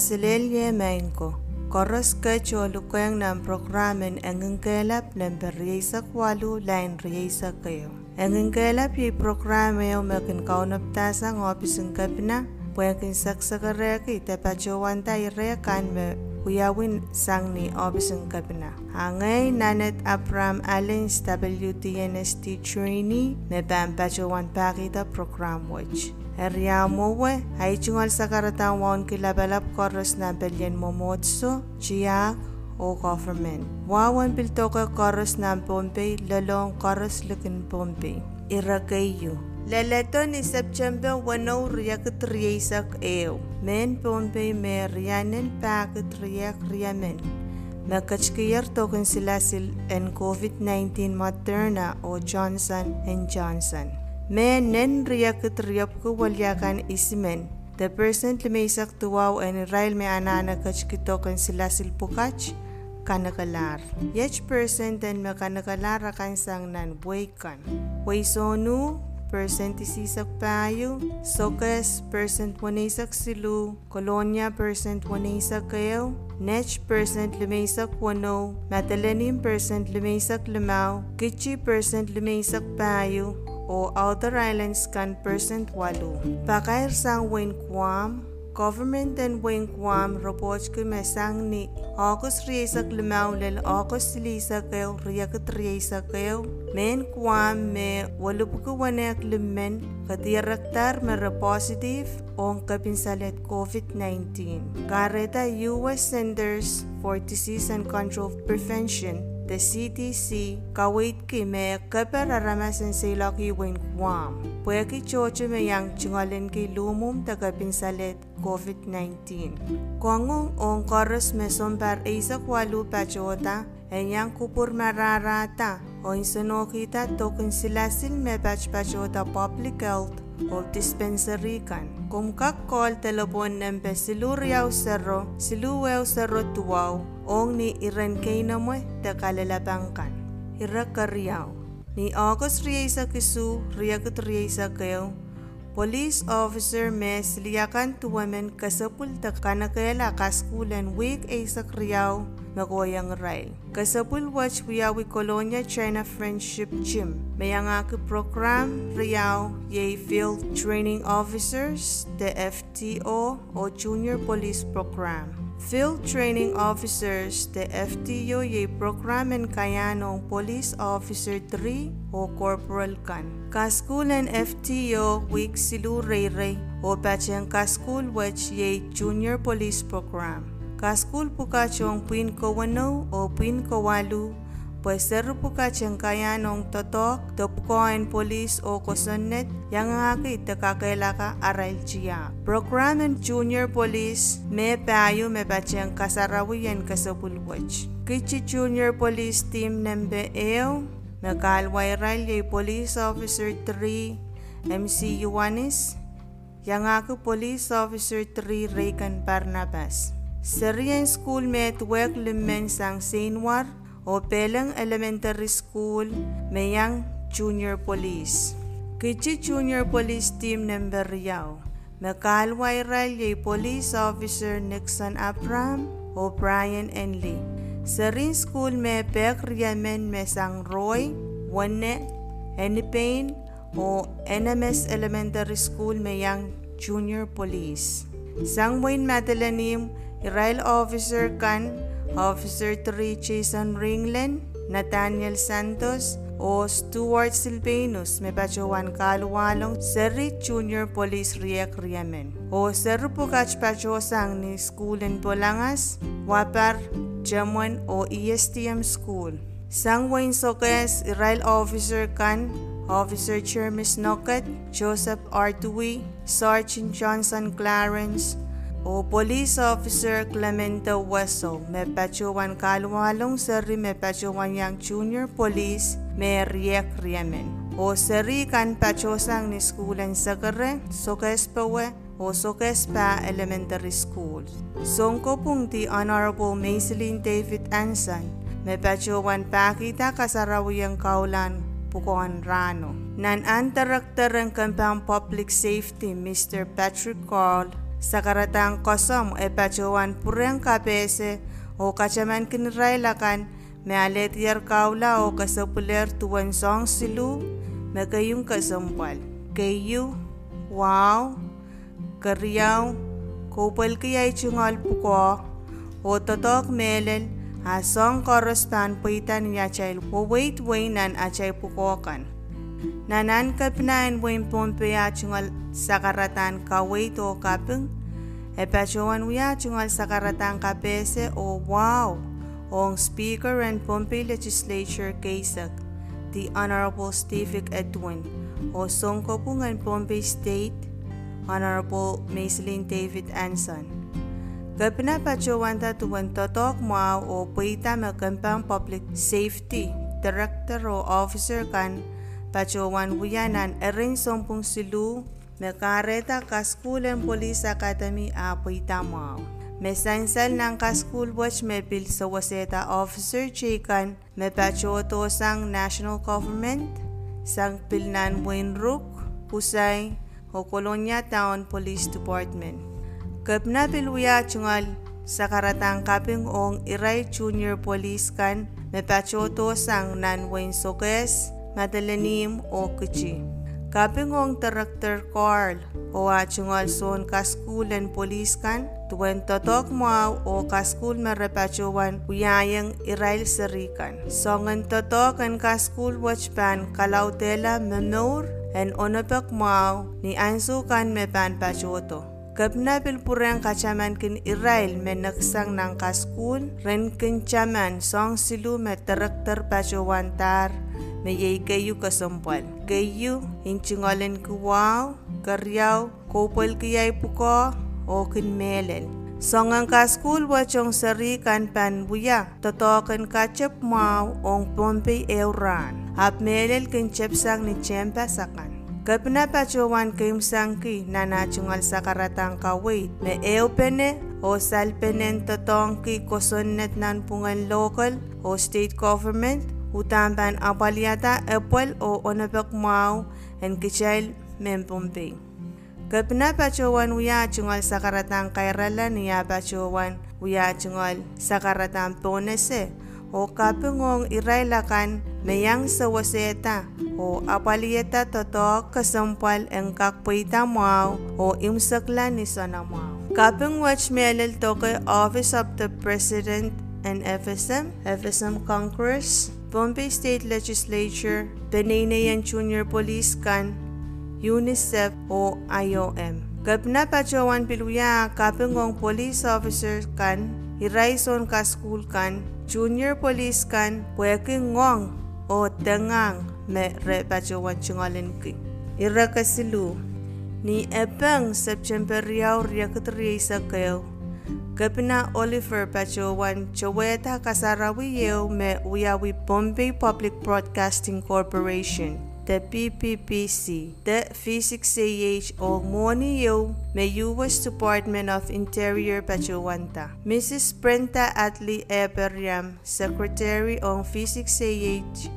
kasilelye menko. Koros kecho lukeng ng programen engengkelap ng beryesak walu lain ryesak kayo. Engengkelap yi programe o mekin kaunap tasa ngopiseng kapina, puyakin saksakareki tepacho wanta irekan me uyawin sang ni kapina. Hangay nanet Abram Allen's WTNST trainee me bampacho wan pakita program watch. Eria mowe ay chungal sa karatang waon kilabalap koros na belyen momotso, chiyak, o government. Wawan piltoka koros na Pompey, lalong koros lukin Pompey. Irakayo. Lalato ni September wano riyak triyasak ew. Men Pompey me riyanen pakit riyak riyamen. Magkachkiyar token sila sil en COVID-19 Moderna o Johnson Johnson. Me nen riyak triyap ko walyakan isimen. The person lumaysak tuwaw en Israel me anana kachkitokan sila silpukach kanakalar. Yech person den me kanakalar akan sang nan buikan. Way sonu person tisisak payo, Sokes person wanisak silu, Colonia person wanisak kayo, Nech person lumaysak wano, Matalenim person lumaysak lamaw, Kichi person lumaysak payo, o Outer Islands kan percent walu. Pakair sang Wayne Kwam, Government and Wayne reports ko mesang ni August riyasak limaw lel August lisa kayo riyakat riyasa kayo. Men Kwam me walup ko wanek limen kadiraktar mera positive on kapinsalet COVID-19. Kareta US Centers for Disease and Control Prevention the CDC kawait ki me kaper aramasan sila ki wen kwam. Puya ki chocho me yang chungalin ki lumum taga pinsalet COVID-19. Kwangong ong koros me sombar isa kwalu pachota en yang kupur mararata o insono kita token silasil me pach pachota public health o dispensary kan. Kung kakol telepon nembe siluriaw serro, siluwew serro tuwaw, ong ni iren kay na mo te kalalabangkan. Ira karyaw. Ni August Riesa kisu, riyagot Riesa kayo, Police officer mes liyakan tuwamen kasapul ta kanakayala kaskulan week ay sakriyaw magoyang rail. Kasapul watch wiyawi Colonia China Friendship Gym. Mayangaki program riyaw yay field training officers, the FTO o Junior Police Program. Field Training Officers, the FTO yay program and kayanong Police Officer 3 o Corporal Kan. Kaskulan FTO week silu reyre o bachang kaskul which yay Junior Police Program. Kaskul pukachong puin kawano o puin pues seru pukachang kayanong totok topukoen police o kosonet yang ngaki tekakailaka aral chia. Program and Junior Police me payo me bachang kasarawiyan kasapulwach. Kichi Junior Police Team nembe eo Nakalway Rally Police Officer 3 MC Yuanis Yang ako Police Officer 3 Regan Barnabas Syrian Schoolmate Wek Limen Sang Senwar Opelang Elementary School, Mayang Junior Police. Kichi Junior Police Team Number Yao. Makalway Rally Police Officer Nixon Abram, O'Brien and Lee. Sa rin school may Pek Riamen Mesang Roy, Wanne, Enipain, o NMS Elementary School Mayang Junior Police. Sang Wayne Madalanim, Irail Officer Kan Officer 3 Jason Ringland, Nathaniel Santos, o Stuart Silvanus may pachuan kaluwalong Seri Junior Police Riek Riamen. O Seru Pukach Pachosang ni Schoolen Polangas, Wapar, Jamuan o ESTM School. Sang Wayne Sokes, Israel Officer Kan, Officer Chermis Nokat, Joseph Artui, Sergeant Johnson Clarence, o Police Officer Clemento Weso, may pachuan kaluwalong seri may pachuan yang Junior Police, may riek riemen. O seri kan pachosang ni schoolan sa kare, sokes pawe, o sokes pa elementary school. Songko pong the Honorable Maiseline David Anson, may pachuan pakita kasarawiyang kaulan, Pukuan Rano. Nan antarakter ang kampang public safety Mr. Patrick Carl sa karatang kosom e pachowan pureng kapese o kachaman kinrailakan me alet yar kaula o kasapuler tuwan song silu me kayong kasampal. Kayu, wow, karyaw, kopal kayay chungal puko, o totok melel, asong korospan puitan niya chay wait wainan achay pukokan. Nanan kapnain wain pompe chungal sakaratan kawait o kapeng, e pachuan wiya chungal sakaratan kapese o wow, ong Speaker and Pompey Legislature Kaisak, the Honorable Stephen Edwin, o Songkopungan Pompey State, Honorable Maislin David Anson. Gapna pachuwanta tuwan totok mo o puita magkampang Public Safety Director o Officer kan pachuwan wuyanan erin sompung silu mekareta kaskulen Police Academy a puita mo. May sansal ng ka-school watch may bil sa waseta officer chikan may pachoto sang national government sang pilnan Wainrook, Pusay, o Colonia Town Police Department. Kapna piluya chungal sa karatang kaping ong Iray Junior Police kan may pachoto sang nan Wain Sokes, Madalanim o Kuchi. Kaping ong Director Carl o achungal son kaskulan police kan tuwen totok mo o kaskul marapachuan uyayang irail sarikan. Songan totok ang kaskul watchpan kalautela memor en onopek mo ni ansu kan me pan pachoto. Kapna pilpurang kachaman kin Israel me naksang ng kaskul, ren kin chaman song silu me director pachuantar me kayu kasampal. Kayu, inchingolen kuwaw, karyaw, kopal kiyay puko, o kinmelen. Songang ka school wachong sari kan pan buya, totokan ka chep mau ong Pompey euran. Hap melel kin chep sang ni chempa sakan. Kapna pachuan kim sangki na nachungal sa karatang kawait, me eupene o salpenen totong ki kosonnet nan pungan local o state government utamban apaliata epwel o onapek mau en kichail mempompey. Kapna pachuan uya chungal sa karatang kairalan niya pachuan uya chungal sa karatang ponese o kapungong irailakan mayang sa waseta o apalieta toto kasampal ang kakpuita mau o imsakla ni sana mau. Kapung watch melel toke Office of the President and FSM, FSM Congress, Bombay State Legislature, Beninayan Junior Police Can, UNICEF o IOM. Gabna pachawan piluya kapengong police officer kan, iraison ka school kan, junior police kan, pweke ngong o tengang me re pachawan chungalin ki. Ira kasilu, ni epeng September riyaw riyakutriya sa kayo, Gabina Oliver Pachowan Choweta Kasarawiyo me Uyawi Bombay Public Broadcasting Corporation the PPPC, the Physics o Moniyo me U.S. Department of Interior Pachowanta. Mrs. Brenta Atli Eberiam, Secretary of Physics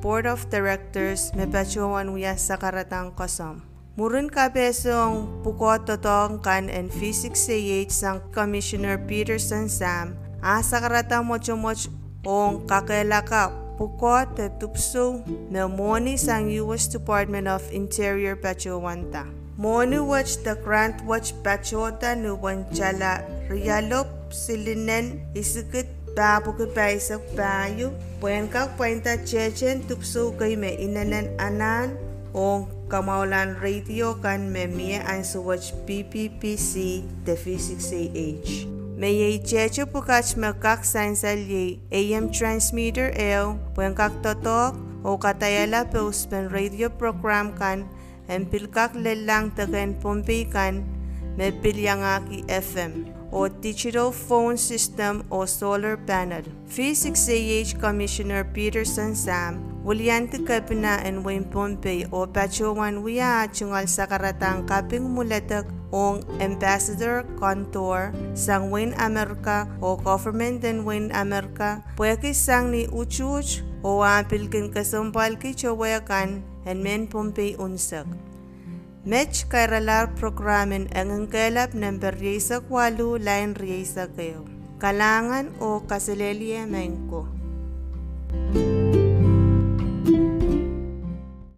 Board of Directors me Pachowan Uya Sakaratang Kosam. Murun kabesong pukot totong kan and physics CH sang Commissioner Peterson Sam asa karata mocho moch ong kakelaka pukot te tupso na moni sang US Department of Interior Pachowanta. Moni watch the Grant Watch Pachota ni Wanchala Rialop Silinen isikit babu ke paisak bayu Puan kak puenta chechen tupso kay me inanan anan ong Kamaulan Radio kan memie ang suwach PPPC de Physics AH. May checho pukach makak sainsal yay AM transmitter eo, puwang kak totok o katayala pe uspen radio program kan, en pilkak lelang tagan pompi kan, may pilyangaki FM o digital phone system o solar panel. Physics AH Commissioner Peterson Sam Wuliante kapina en Wayne Pompey o pachuan wiya chungal sa karatang kaping mulatak ong Ambassador Contour sang Wayne America o Government and Wayne America pwede sang ni uchuch o apil kin kasumpal ki chawayakan en men Pompey unsak. Mech kairalar programin ang kelap number riyaisak walu lain riyaisak kayo. Kalangan o kasileliya mengko.